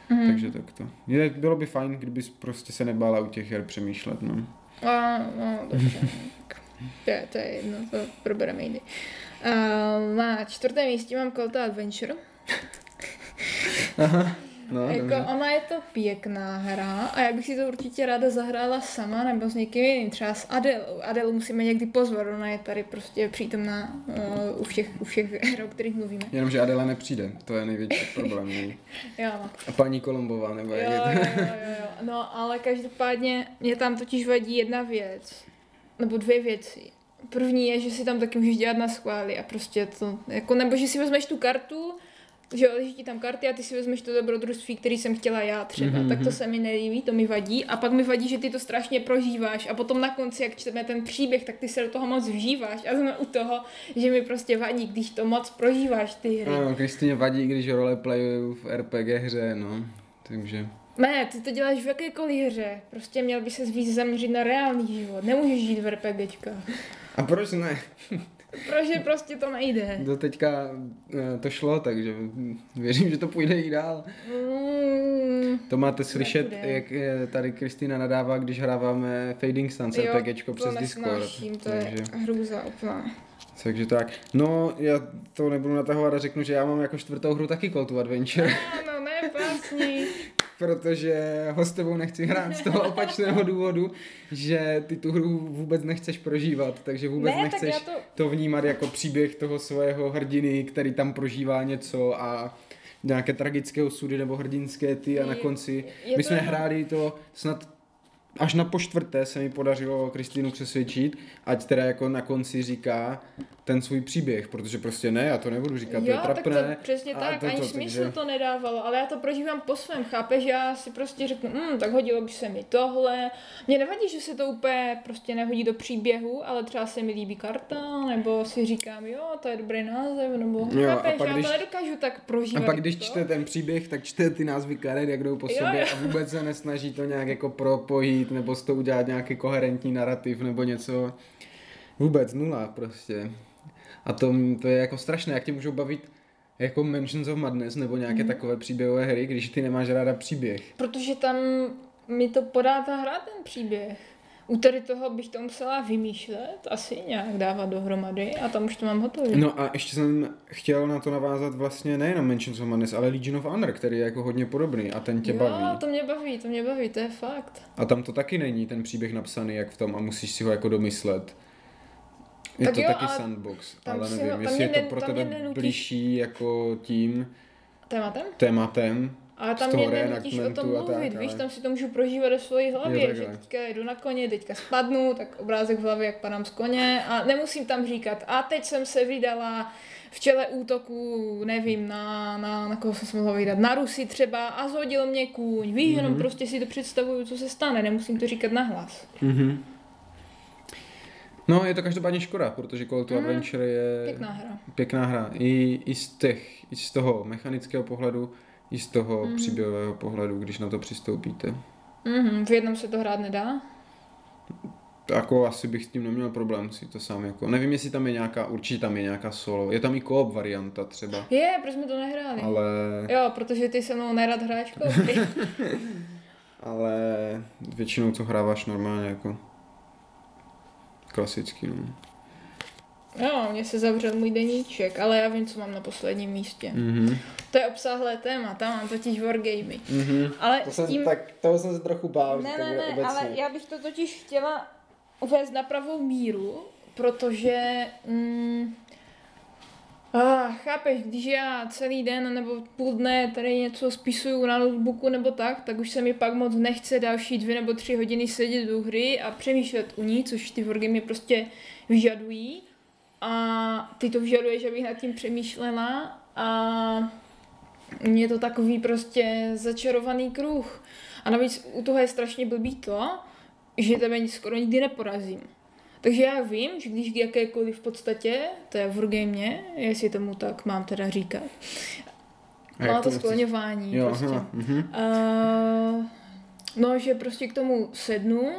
S1: Mm. Takže tak to. Je, bylo by fajn, kdybys prostě se nebála u těch her přemýšlet, no.
S3: A, no, dobře. To, je, to je jedno, to probereme jindy. Uh, na čtvrtém místě mám Colta Adventure.
S1: No,
S3: jako, ona je to pěkná hra a já bych si to určitě ráda zahrála sama nebo s někým jiným, třeba s Adelou. Adelu musíme někdy pozvat, ona je tady prostě přítomná uh, u, všech, u všech her, o kterých mluvíme.
S1: Jenomže Adela nepřijde, to je největší problém.
S3: Jo, no.
S1: A paní Kolombová, nebo
S3: Jo,
S1: jak je
S3: jo,
S1: to?
S3: jo, jo, jo. No, ale každopádně mě tam totiž vadí jedna věc, nebo dvě věci. První je, že si tam taky můžeš dělat na schvály a prostě to, jako, nebo že si vezmeš tu kartu, že jo, leží ti tam karty a ty si vezmeš to dobrodružství, který jsem chtěla já třeba, mm-hmm. tak to se mi nelíbí, to mi vadí a pak mi vadí, že ty to strašně prožíváš a potom na konci, jak čteme ten příběh, tak ty se do toho moc vžíváš a jsme u toho, že mi prostě vadí, když to moc prožíváš ty hry.
S1: Ano, Kristýně vadí, když roleplayu v RPG hře, no. Takže...
S3: Ne, ty to děláš v jakékoliv hře. Prostě měl by se víc zaměřit na reálný život. Nemůžeš žít v RPGčkách.
S1: A proč ne?
S3: Protože prostě to nejde.
S1: Do teďka eh, to šlo, takže věřím, že to půjde i dál.
S3: Mm,
S1: To máte slyšet,
S3: Nebude.
S1: jak eh, tady Kristýna nadává, když hráváme Fading Suns
S3: jo,
S1: RPGčko přes
S3: to
S1: Discord.
S3: to je
S1: takže,
S3: hrůza úplná.
S1: takže tak. No, já to nebudu natahovat a řeknu, že já mám jako čtvrtou hru taky Call to Adventure,
S3: No, no, ne, básní.
S1: protože ho s tebou nechci hrát z toho opačného důvodu, že ty tu hru vůbec nechceš prožívat, takže vůbec
S3: Ne,
S1: nechceš
S3: to-
S1: to vnímat jako příběh toho svého hrdiny, který tam prožívá něco a nějaké tragické osudy nebo hrdinské ty a na konci.
S3: je
S1: my
S3: to
S1: jsme
S3: jenom-
S1: hráli to snad až na po čtvrté se mi podařilo Kristýnu přesvědčit, ať teda jako na konci říká ten svůj příběh, protože prostě ne, já to nebudu říkat, to je
S3: Jo, tak to
S1: trapné.
S3: přesně
S1: a
S3: tak,
S1: to-
S3: ani
S1: to,
S3: smysl
S1: takže-
S3: to nedávalo, ale já to prožívám po svém, chápeš, já si prostě řeknu, hm, tak hodilo by se mi tohle, mně nevadí, že se to úplně prostě nehodí do příběhu, ale třeba se mi líbí karta, nebo si říkám, jo, to je dobrý název, nebo
S1: Jo, a
S3: chápeš,
S1: pak
S3: já
S1: když-
S3: to nedokážu tak
S1: A
S3: prožívat.
S1: pak když
S3: to.
S1: čte ten příběh, tak čte ty názvy karet, jak jdou po
S3: Jo,
S1: sobě
S3: jo.
S1: a vůbec se nesnaží to nějak jako propojit nebo z toho udělat nějaký koherentní narrativ nebo něco. Vůbec nula prostě. A to, to je jako strašné, jak tě můžou bavit jako Mansions of Madness nebo nějaké
S3: Mhm.
S1: takové příběhové hry, když ty nemáš ráda příběh.
S3: Protože tam mi to podá ta hra ten příběh. U tady toho bych to musela vymýšlet, asi nějak dávat dohromady a tam už to mám hotové.
S1: No a ještě jsem chtěl na to navázat vlastně nejenom Mansions of Madness, ale Legion of Honor, který je jako hodně podobný a ten tě
S3: jo,
S1: baví.
S3: to mě baví, to mě baví, to je fakt.
S1: A tam to taky není ten příběh napsaný jak v tom a musíš si ho jako domyslet. Je
S3: Tak
S1: to
S3: jo,
S1: taky
S3: ale
S1: sandbox, ale nevím,
S3: ho-
S1: jestli je to pro tebe blížší jako tím
S3: Tématem?
S1: tématem.
S3: Ale
S1: z
S3: tam mě nenutíš o tom
S1: a tak,
S3: mluvit, víš,
S1: ale-
S3: tam si to můžu prožívat do svojí hlavě,
S1: Jo,
S3: že teďka jdu na koně, teďka spadnu, tak obrázek v hlavě, jak padám z koně a nemusím tam říkat, a teď jsem se vydala v čele útoku, nevím, na, na, na koho jsem se mohla vydat, na Rusy třeba a zhodil mě kůň, víš,
S1: Mhm.
S3: jenom prostě si to představuju, co se stane, nemusím to říkat nahlas.
S1: Mhm. No, je to každopádně škoda, protože Call to
S3: Mhm.
S1: Adventure je
S3: Pěkná hra.
S1: pěkná hra. I, i, z těch, I z toho mechanického pohledu, i z toho
S3: Mhm.
S1: příběhového pohledu, když na to přistoupíte.
S3: Mhm, v jednom se to hrát nedá.
S1: Jako asi bych s tím neměl problém si to sám jako. Nevím, jestli tam je nějaká, určitě tam je nějaká solo. Je tam i co-op varianta třeba.
S3: Je, proč jsme to nehráli?
S1: Ale,
S3: Jo, protože ty se mnou nerad koupy.
S1: ale většinou to hráváš normálně jako klasicky. No.
S3: Jo, mně se zavřel můj deníček, ale já vím, co mám na posledním místě.
S1: Mhm.
S3: To je obsáhlé téma, tam mám totiž wargamey.
S1: Mhm.
S3: Ale
S1: To jsem,
S3: tím...
S1: tak toho jsem se trochu bál, že
S3: Ne, ne, ne,
S1: obecně.
S3: ale já bych to totiž chtěla uvést na pravou míru, protože... Mm, Ah, chápeš, když já celý den nebo půl dne tady něco spisuju na notebooku nebo tak, tak už se mi pak moc nechce další dvě nebo tři hodiny sedět do hry a přemýšlet u ní, což ty wargamy prostě vyžadují. A ty to vyžaduješ, abych nad tím přemýšlela a je to takový prostě začarovaný kruh. A navíc u toho je strašně blbý to, že tebe skoro nikdy neporazím. Takže já vím, že když jakékoliv v podstatě, to je v wargame, jestli tomu tak mám teda říkat, má to skloňování
S1: Jo,
S3: prostě.
S1: aha, mhm.
S3: Uh, no, že prostě k tomu sednu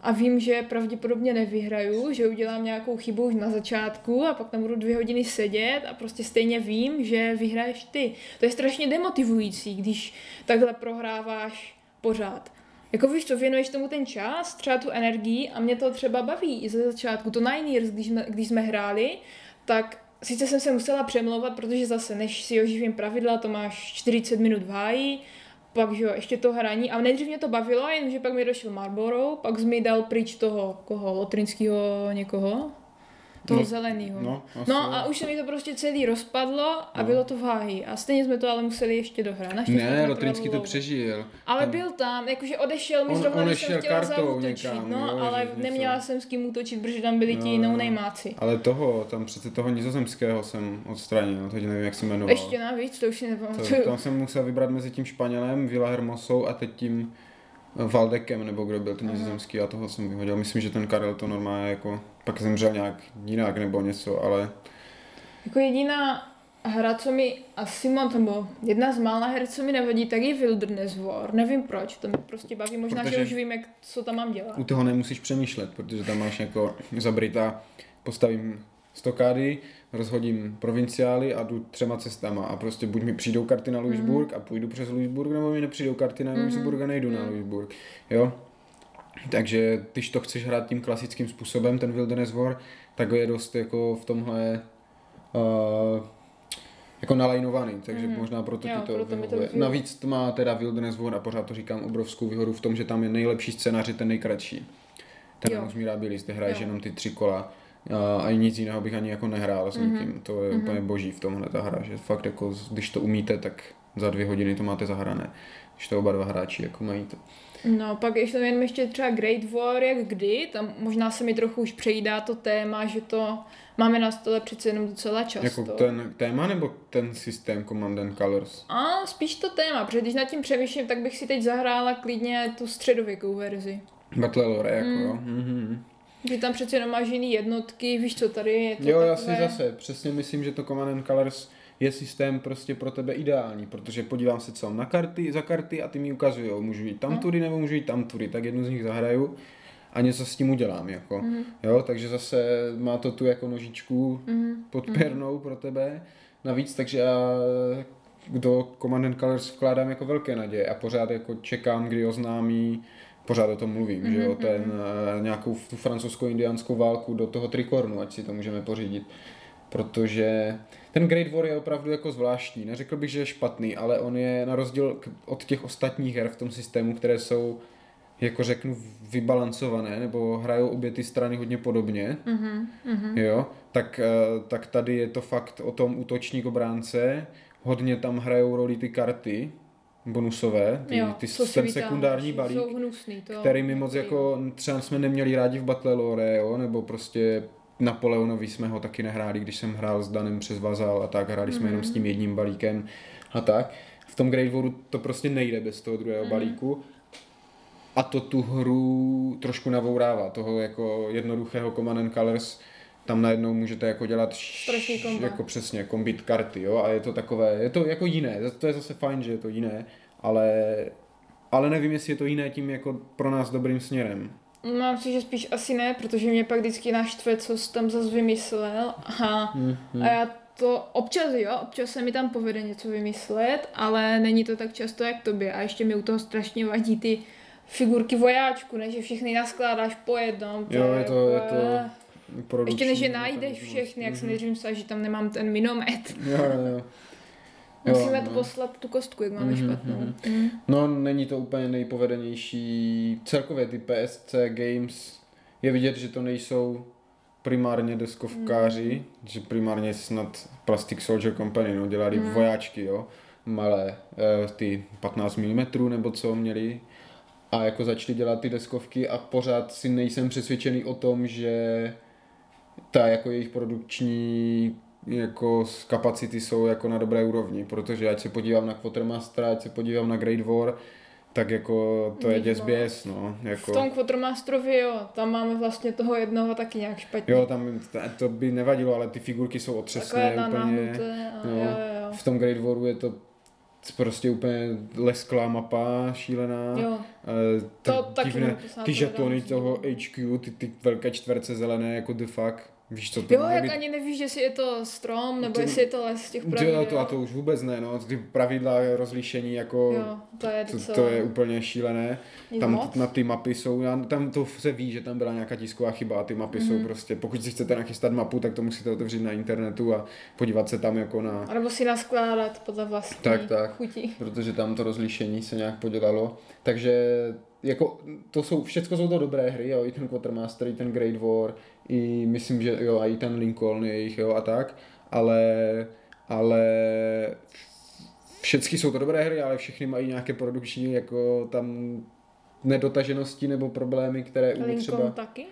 S3: a vím, že pravděpodobně nevyhraju, že udělám nějakou chybu už na začátku a pak tam budu dvě hodiny sedět a prostě stejně vím, že vyhraješ ty. To je strašně demotivující, když takhle prohráváš pořád. Jako víš co, věnuješ tomu ten čas, třeba tu energii a mě to třeba baví i ze začátku. To Nine Years, když jsme, když jsme hráli, tak sice jsem se musela přemlouvat, protože zase než si oživím pravidla, to máš 40 minut v háji, pak že jo, ještě to hraní, a nejdřív mě to bavilo, jenomže pak mi došel Marlboro, pak mi dal pryč toho, koho, lotrinského někoho, toho
S1: No,
S3: no, zeleného.
S1: No, asi
S3: No a už se mi to prostě celý rozpadlo a
S1: No.
S3: bylo to v háji. A stejně jsme to ale museli ještě dohrát. Naštěstí
S1: Ne,
S3: to netrvalo
S1: to přežil.
S3: Ale
S1: Tam-
S3: byl tam, jakože odešel mi
S1: On-
S3: zrovna, když jsem chtěla
S1: kartou
S3: zautočit,
S1: někam,
S3: no,
S1: jo,
S3: ale
S1: že něco.
S3: neměla jsem s kým útočit, protože tam byli ti
S1: Jo, jo.
S3: no máci.
S1: Ale toho, tam přece toho nizozemského jsem odstranil, teď nevím, jak se jmenoval.
S3: Ještě navíc, to už si
S1: To,
S3: nepamatuju.
S1: tam jsem musel vybrat mezi tím Španělem, Villahermosou a teď tím Valdekem, nebo kdo byl ten
S3: Aha.
S1: nizozemský a toho jsem vyhodil. Myslím, že ten Karel to normálně jako, pak zemřel nějak jinak nebo něco, ale
S3: Jako jediná hra, co mi asi moc, nebo jedna z mála her, co mi nevadí, tak je Wilderness War. Nevím proč, to mě prostě baví. Možná,
S1: Protože-
S3: že už vím, jak, co tam mám dělat.
S1: u toho nemusíš přemýšlet, protože tam máš jako zabrit a postavím stokády, rozhodím provinciály a jdu třema cestama a prostě buď mi přijdou karty na Louisburg a půjdu přes Louisburg, nebo mi nepřijdou karty na Louisburg a nejdu na Louisburg, jo. Takže když to chceš hrát tím klasickým způsobem, ten Wilderness War, tak je dost jako v tomhle uh, jako nalajnovaný, takže mm. možná proto
S3: Jo,
S1: ti to
S3: proto to.
S1: Navíc to má teda Wilderness War a pořád to říkám obrovskou výhodu v tom, že tam je nejlepší scénář, ten nejkratší. Ten
S3: Jo.
S1: Anus Mirabilis, ty hraješ jenom ty tři kola a, a nic jiného bych ani jako nehrál s nikým. To je úplně boží v tomhle ta hra, že fakt jako když to umíte, tak za dvě hodiny to máte zahrané. Když to oba dva hráči jako mají to.
S3: No, pak ještě jen ještě třeba Great War, jak kdy, tam možná se mi trochu už přejídá to téma, že to máme na stole přece jenom docela často.
S1: Jako ten téma nebo ten systém Command and Colors?
S3: A spíš to téma, protože když nad tím přemýšlím, tak bych si teď zahrála klidně tu středověkou verzi.
S1: Battle Lore, jako jo. Mhm.
S3: Že tam přece jenom máš jiný jednotky, víš co, tady je to
S1: Jo, já
S3: takové...
S1: si zase přesně myslím, že to Command and Colors je systém prostě pro tebe ideální, protože podívám se co mám na karty, za karty a ty mi ukazují, můžu jít tam tudy nebo můžu jít tam tudy, tak jednu z nich zahraju a něco s tím udělám, jako. Jo, takže zase má to tu jako nožičku podpěrnou pro tebe navíc, takže já do Command and Colors vkládám jako velké naděje a pořád jako čekám, kdy oznámí pořád o tom mluvím, že jo, ten eh, nějakou tu francouzsko-indiánskou válku do toho trikornu, ať si to můžeme pořídit. Protože ten Great War je opravdu jako zvláštní. Neřekl bych, že je špatný, ale on je na rozdíl od těch ostatních her v tom systému, které jsou jako řeknu vybalancované, nebo hrajou obě ty strany hodně podobně,
S3: Mhm, mhm.
S1: jo, tak, eh, tak tady je to fakt o tom útočník obránce, hodně tam hrajou roli ty karty bonusové, ty,
S3: Jo,
S1: ty
S3: co
S1: ten sekundární balík,
S3: Jsou hnusný, to...
S1: který my moc jako třeba jsme neměli rádi v Battle Lore, jo, nebo prostě Napoleonovi jsme ho taky nehráli, když jsem hrál s Danem přes Vazal a tak, hráli jsme jenom s tím jedním balíkem a tak. V tom Great Waru to prostě nejde bez toho druhého balíku. A to tu hru trošku navourává, toho jako jednoduchého Command and Colors, tam najednou můžete jako dělat š- jako přesně kombit karty, jo, a je to takové, je to jako jiné, to je zase fajn, že je to jiné, ale, ale nevím, jestli je to jiné tím jako pro nás dobrým směrem.
S3: Mám si, že spíš asi ne, protože mě pak vždycky naštve, co jsi tam zase vymyslel. A,
S1: Hmm,
S3: a já to občas jo, občas se mi tam povede něco vymyslet, ale není to tak často jak tobě. A ještě mi u toho strašně vadí ty figurky vojáčku, ne, že všechny naskládáš po jednom.
S1: Jo, je to- je to
S3: eh,
S1: Produkční
S3: Ještě než je najdeš všechny, jak se nejdřív myslel, že tam nemám ten minomet.
S1: Jo, jo, jo.
S3: Musíme
S1: Jo, no.
S3: poslat tu kostku, jak máme
S1: Mhm,
S3: špatnou.
S1: mhm.
S3: Mm.
S1: No, není to úplně nejpovedenější. Celkově ty PSC Games je vidět, že to nejsou primárně deskovkáři, že primárně snad Plastic Soldier Company, no, dělali vojáčky, jo, malé, eh, ty 15 mm nebo co měli a jako začali dělat ty deskovky a pořád si nejsem přesvědčený o tom, že ta jako jejich produkční jako z kapacity jsou jako na dobré úrovni, protože ať se podívám na Quartermaster, ať se podívám na Great War, tak jako to je
S3: Nic
S1: děs
S3: moc.
S1: běs, no.
S3: V
S1: Jako,
S3: tom Quartermasterovi, jo, tam máme vlastně toho jednoho taky nějak špatně.
S1: jo, tam to by nevadilo, ale ty figurky jsou otřesné úplně.
S3: a
S1: no.
S3: jo, jo, jo.
S1: V tom Great Waru je to prostě úplně lesklá mapa, šílená.
S3: Jo,
S1: Eh,
S3: To
S1: divné, ty žetony toho. HQ, ty, ty velké čtverce zelené, jako the fuck. Víš, co to
S3: jo jak
S1: být?
S3: ani nevíš, jestli je to strom, nebo
S1: To-
S3: jestli je to les z těch pravidel.
S1: to, a to už vůbec ne, no. Ty pravidla rozlišení, jako
S3: Jo, to je
S1: to, to je úplně šílené.
S3: Nic
S1: Tam
S3: moc.
S1: na ty mapy jsou, já- tam to se ví, že tam byla nějaká tisková chyba a ty mapy mm-hmm.
S3: Mhm.
S1: jsou prostě, pokud si chcete nachystat mapu, tak to musíte otevřít na internetu a podívat se tam jako na,
S3: A nebo si naskládat podle vlastní
S1: Tak, tak.
S3: chuti.
S1: protože tam to rozlišení se nějak podělalo. Takže jako to jsou, všecko jsou to dobré hry, jo, i ten Quartermaster, i ten Great War, i myslím, že jo, a i ten Lincoln jejich, jo, a tak, ale, ale všechny jsou to dobré hry, ale všechny mají nějaké produkční, jako tam nedotaženosti nebo problémy, které
S3: Lincoln
S1: třeba...
S3: taky?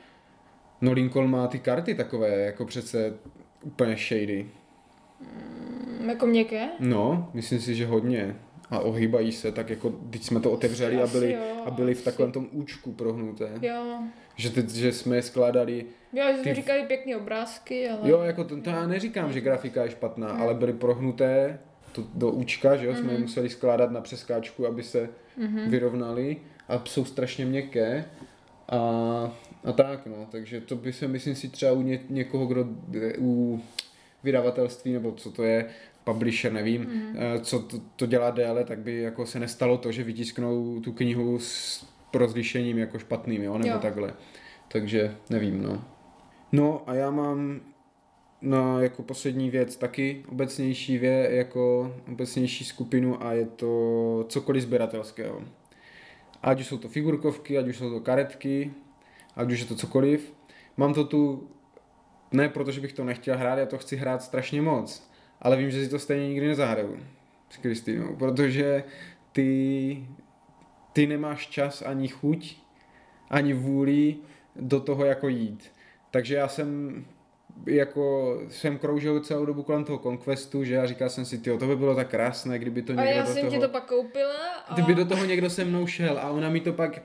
S1: No Lincoln má ty karty takové, jako přece úplně shady.
S3: Mm, Jako měkké?
S1: No, myslím si, že hodně. A ohýbají se, tak jako, když jsme to otevřeli a
S3: Asi
S1: byli,
S3: jo,
S1: a byli v takovém tom účku prohnuté.
S3: Jo.
S1: Že, teď, že jsme je skládali,
S3: Jo, že
S1: Ty-
S3: jsme říkali pěkný obrázky, ale...
S1: jo, jako to, to já neříkám, že grafika je špatná, ale byly prohnuté to, do účka, že jo, jsme je museli skládat na přeskáčku, aby se vyrovnali a jsou strašně měkké. A A tak, no, takže to by se, myslím si, třeba u ně, někoho, kdo u vydavatelství, nebo co to je, publisher, nevím, mm. co to, to dělá déle, tak by jako se nestalo to, že vytisknou tu knihu s rozlišením jako špatným, jo, nebo jo. takhle. Takže nevím, no. No a já mám no, jako poslední věc taky obecnější vě, jako obecnější skupinu a je to cokoliv sběratelského. Ať už jsou to figurkovky, ať už jsou to karetky, ať už je to cokoliv. Mám to tu, ne protože bych to nechtěl hrát, já to chci hrát strašně moc, ale vím, že si to stejně nikdy nezahraju s Kristýnou, protože ty, ty nemáš čas ani chuť, ani vůli do toho jako jít. Takže já jsem jako jsem kroužil celou dobu kolem toho Conquestu, že já říkal jsem si, tyjo, to by bylo tak krásné, kdyby to někdo
S3: a já
S1: do
S3: jsem
S1: toho...
S3: ti to pak koupila. A...
S1: Kdyby do toho někdo se mnou šel a ona mi to pak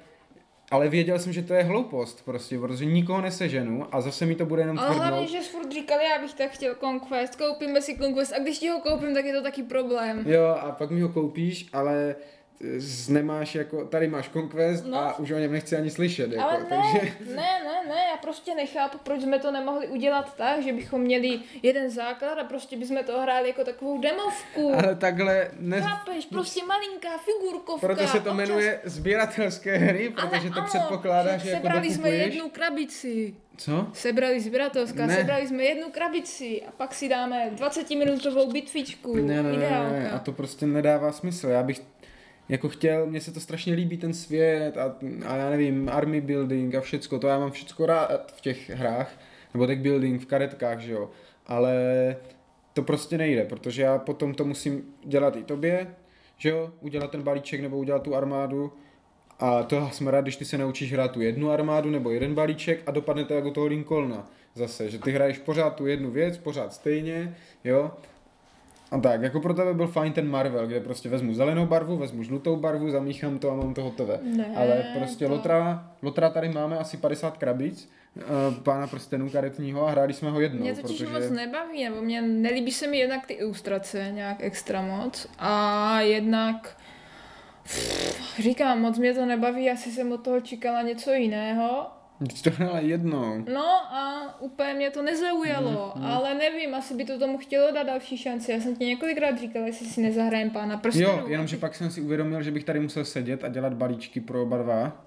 S1: ale věděl jsem, že to je hloupost prostě, protože nikoho neseženu a zase mi to bude jenom
S3: Ale
S1: tvrdnout.
S3: hlavně, že jsi furt říkal, já bych tak chtěl Conquest, koupíme si Conquest a když ti ho koupím, tak je to taky problém.
S1: Jo, a pak mi ho koupíš, ale nemáš jako, tady máš Conquest
S3: No.
S1: a už o něm nechci ani slyšet, jako,
S3: Ale ne,
S1: takže...
S3: ne, ne, ne, já prostě nechápu, proč jsme to nemohli udělat tak, že bychom měli jeden základ a prostě bychom to hráli jako takovou demovku.
S1: Ale takhle, ne,
S3: Chápeš, prostě malinká figurkovka.
S1: proto se to
S3: občas-
S1: jmenuje sběratelské hry,
S3: Ale
S1: protože to
S3: ano,
S1: předpokládá, že jako
S3: Sebrali jsme jednu krabici.
S1: Co?
S3: Sebrali sběratelská,
S1: Ne.
S3: sebrali jsme jednu krabici a pak si dáme 20-minutovou bitvičku.
S1: Ne, ne, ne, ne,
S3: Ideálka.
S1: a to prostě nedává smysl. Já bych jako chtěl, mně se to strašně líbí ten svět a, a já nevím, army building a všecko, to já mám všecko rád v těch hrách, nebo deck building v karetkách, že jo, ale to prostě nejde, protože já potom to musím dělat i tobě, že jo, udělat ten balíček nebo udělat tu armádu. A to jsme rád, když ty se naučíš hrát tu jednu armádu nebo jeden balíček a dopadne to jako toho Lincolna zase, že ty hraješ pořád tu jednu věc, pořád stejně, jo, a tak, jako pro tebe byl fajn ten Marvel, kde prostě vezmu zelenou barvu, vezmu žlutou barvu, zamíchám to a mám to hotové.
S3: Ne,
S1: Ale prostě
S3: to-
S1: Lotra, Lotra tady máme asi 50 krabic, uh, pána prstenů karetního a hráli jsme ho jednou,
S3: Mě totiž
S1: protože...
S3: moc nebaví, nebo mě nelíbí se mi jednak ty ilustrace nějak extra moc a jednak pff, říkám, moc mě to nebaví, asi jsem od toho čekala něco jiného.
S1: Ty to hrála jednou.
S3: No a úplně mě to nezaujalo,
S1: Mhm,
S3: ale nevím, asi by to tomu chtělo dát další šanci. Já jsem ti několikrát říkala, jestli si nezahrajem pána prstenů.
S1: Jo, jenomže pak jsem si uvědomil, že bych tady musel sedět a dělat balíčky pro oba dva.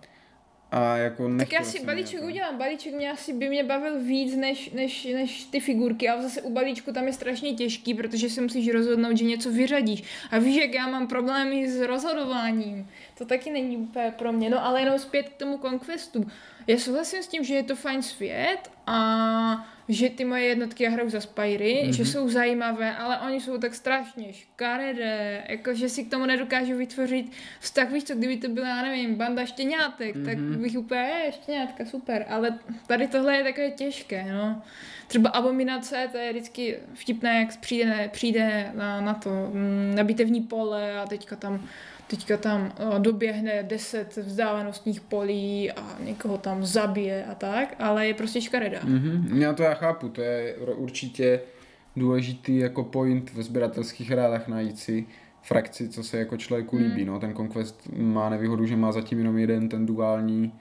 S1: A jako
S3: Tak já si balíček
S1: jako.
S3: udělám. Balíček mě asi by mě bavil víc než, než, než ty figurky, ale zase u balíčku tam je strašně těžký, protože si musíš rozhodnout, že něco vyřadíš. A víš, jak já mám problémy s rozhodováním. To taky není úplně pro mě. No ale jenom zpět k tomu Conquestu. Já souhlasím s tím, že je to fajn svět a že ty moje jednotky já hraju za Spyry, mm-hmm. že jsou zajímavé, ale oni jsou tak strašně škaredé, jako že si k tomu nedokážu vytvořit vztah, víš co, kdyby to byla, já nevím, banda štěňátek, mm-hmm. tak bych úplně, je, štěňátka, super, ale tady tohle je takové těžké, no. Třeba abominace, to je vždycky vtipné, jak přijde, přijde na, na to, mm, na bitevní pole a teďka tam teďka tam o, doběhne deset vzdálenostních polí a někoho tam zabije a tak, ale je prostě škaredá.
S1: Mhm, já to já chápu, to je určitě důležitý jako point ve sběratelských hrách najít si frakci, co se jako člověku líbí. No. Ten Conquest má nevýhodu, že má zatím jenom jeden ten duální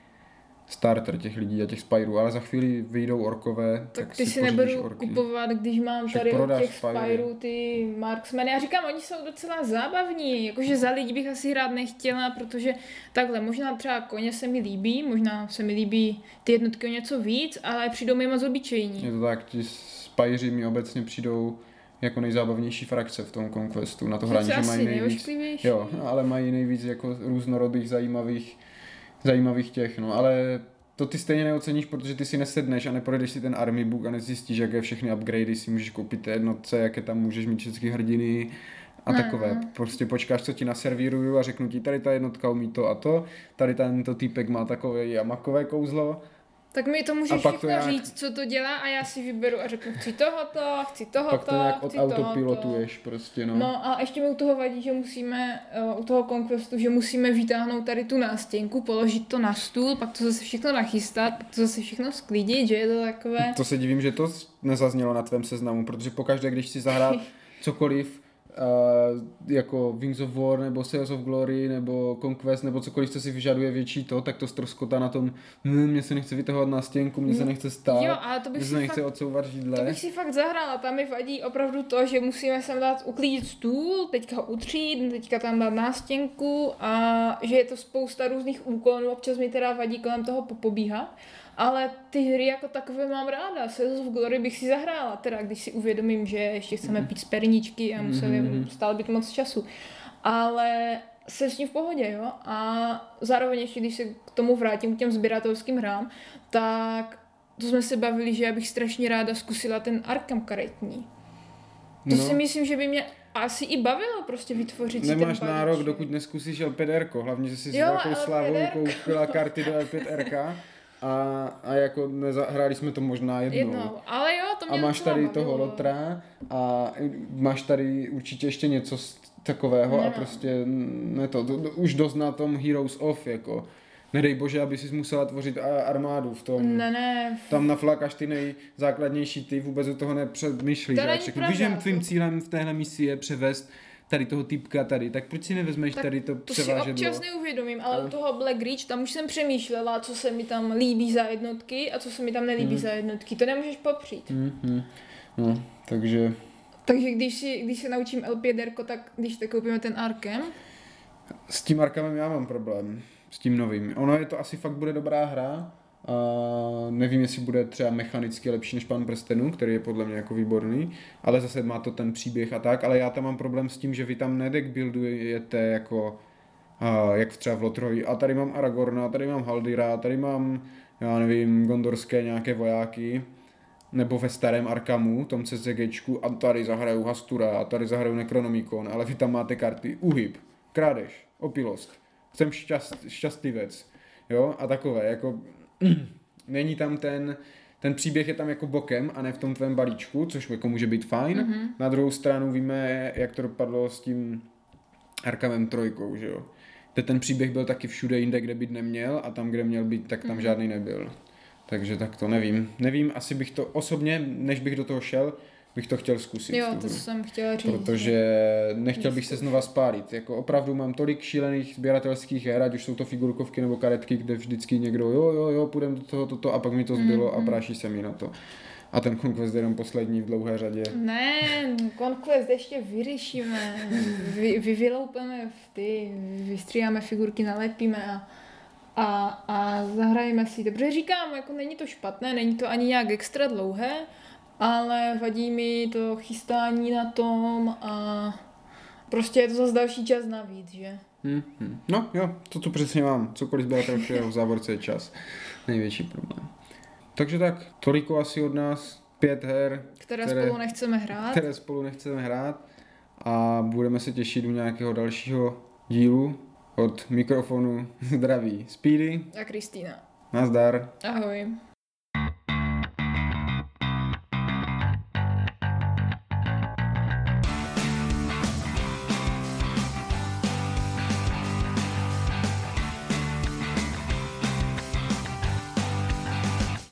S1: starter těch lidí a těch spyrů, ale za chvíli vyjdou orkové,
S3: Tak,
S1: tak,
S3: ty si
S1: pořídíš
S3: nebudu
S1: orky.
S3: kupovat, když mám
S1: Však
S3: tady od těch. Spyrů ty Marksmany. Já říkám, oni jsou docela zábavní, jakože za lidi bych asi hrát nechtěla, protože takhle, možná třeba koně se mi líbí, možná se mi líbí ty jednotky o něco víc, ale přijdou mi moc obyčejní.
S1: Je to tak, ti spyři mi obecně přijdou jako nejzábavnější frakce v tom Conquestu na to hraní, že mají nejvíc, jo, ale mají nejvíc jako různorodých zajímavých, zajímavých těch, no, ale to ty stejně neoceníš, protože ty si nesedneš a neprojdeš si ten army book a nezjistíš, jaké všechny upgradey si můžeš koupit té jednotce, jaké tam můžeš mít všechny hrdiny a
S3: Ne,
S1: takové.
S3: ne.
S1: Prostě počkáš, co ti naservíruju a řeknu ti, tady ta jednotka umí to a to, tady tento týpek má takové a makové kouzlo
S3: Tak mi to můžeš všechno
S1: nějak-
S3: říct, co to dělá a já si vyberu a řeknu, chci tohoto, chci tohoto,
S1: pak to nějak
S3: chci tohoto.
S1: odautopilotuješ prostě, no.
S3: No a ještě mi u toho vadí, že musíme, uh, u toho Conquestu, že musíme vytáhnout tady tu nástěnku, položit to na stůl, pak to zase všechno nachystat, pak to zase všechno sklidit, že je to takové...
S1: To se divím, že to nezaznělo na tvém seznamu, protože pokaždé, když si zahrát cokoliv uh, jako Wings of War nebo Sales of Glory nebo Conquest nebo cokoliv, co si vyžaduje větší to, tak to stroskotá na tom, hm, mně se nechce vytahovat na stěnku, mně se nechce stát,
S3: Jo, ale to bych si
S1: se nechce
S3: fakt-
S1: odsouvat židle.
S3: To bych si fakt zahrála, tam mi vadí opravdu to, že musíme sem dát uklidit stůl, teďka ho utřít, teďka tam dát nástěnku a že je to spousta různých úkonů, občas mi teda vadí kolem toho popobíhat, ale ty hry jako takové mám ráda, Sales of Glory bych si zahrála, teda když si uvědomím, že ještě chceme pít z perničky a museli
S1: Mhm.
S3: stále být moc času, ale jsem s tím v pohodě, jo, a zároveň ještě, když se k tomu vrátím, k těm sběratelským hrám, tak to jsme se bavili, že já bych strašně ráda zkusila ten Arkham karetní. To
S1: No.
S3: si myslím, že by mě asi i bavilo prostě vytvořit si
S1: Nemáš
S3: ten
S1: nárok, dokud neskusíš L5R, hlavně, že jsi s
S3: Jo,
S1: velkou
S3: L5R.
S1: slávou koupila karty do L5R a, a jako nezahráli jsme to možná jednou.
S3: Jednou, ale jo, to
S1: A
S3: mě
S1: máš
S3: docela
S1: tady
S3: bavilo.
S1: toho Lotra a máš tady určitě ještě něco z takového a
S3: Nemám.
S1: prostě ne to, to, to, už dost na tom Heroes of, jako. Nedej bože, aby si musela tvořit a- armádu v tom.
S3: Ne, ne,
S1: Tam naflákáš ty nejzákladnější, ty vůbec do toho nepřemýšlíš.
S3: To
S1: a
S3: není pravda,
S1: Víš, že tvým cílem v téhle misi je převést tady toho typka tady, tak proč si nevezmeš
S3: tak
S1: tady to,
S3: to si občas neuvědomím, ale
S1: No.
S3: u toho Black Reach, tam už jsem přemýšlela, co se mi tam líbí za jednotky a co se mi tam nelíbí
S1: Mhm.
S3: za jednotky. To nemůžeš popřít.
S1: Mhm. No, takže
S3: Takže když, si, když se naučím L5, tak když tak koupíme ten Arkem,
S1: s tím Arkamem já mám problém, s tím novým. Ono je to asi fakt bude dobrá hra, a nevím, jestli bude třeba mechanicky lepší než Pan prstenů, který je podle mě jako výborný, ale zase má to ten příběh a tak, ale já tam mám problém s tím, že vy tam nedeck buildujete jako a jak třeba v Lotrovi. A tady mám Aragorna, tady mám Haldira, tady mám, já nevím, gondorské nějaké vojáky, nebo ve starém Arkamu, tom CCGčku, a tady zahraju Hastura, a tady zahraju Necronomicon, ale vy tam máte karty uhyb, krádež, opilost, jsem šťast, šťastlivec, jo, a takové, jako není tam ten, ten příběh je tam jako bokem a ne v tom tvém balíčku, což jako může být fajn. Mm-hmm. Na druhou stranu víme, jak to dopadlo s tím Arkamem trojkou, že jo. Kde ten příběh byl taky všude jinde, kde být neměl a tam, kde měl být, tak tam mm-hmm. žádný nebyl. Takže tak to nevím. Nevím, asi bych to osobně, než bych do toho šel, bych to chtěl zkusit.
S3: jo, to jsem chtěla říct.
S1: Protože nechtěl bych se znova spálit. Jako opravdu mám tolik šílených sběratelských her, ať už jsou to figurkovky nebo karetky, kde vždycky někdo jo, jo, jo, půjdem do toho, toto a pak mi to zbylo
S3: Mhm.
S1: a práší se mi na to. A ten Conquest je jenom poslední v dlouhé řadě.
S3: Ne, Conquest ještě vyřešíme, vy, vy vyloupeme v ty, vystříháme figurky, nalepíme a, a, a zahrajeme si. Protože říkám, jako není to špatné, není to ani nějak extra dlouhé, ale vadí mi to chystání na tom a prostě je to zase další čas navíc, že?
S1: Hmm, hmm. No jo, to tu přesně mám. Cokoliv sběratelského v závorce je čas. Největší problém. Takže tak, toliko asi od nás. Pět her,
S3: Které,
S1: Které-
S3: spolu nechceme hrát.
S1: které spolu nechceme hrát a budeme se těšit u nějakého dalšího dílu od mikrofonu zdraví Speedy,
S3: A Kristýna.
S1: nazdar.
S3: Ahoj.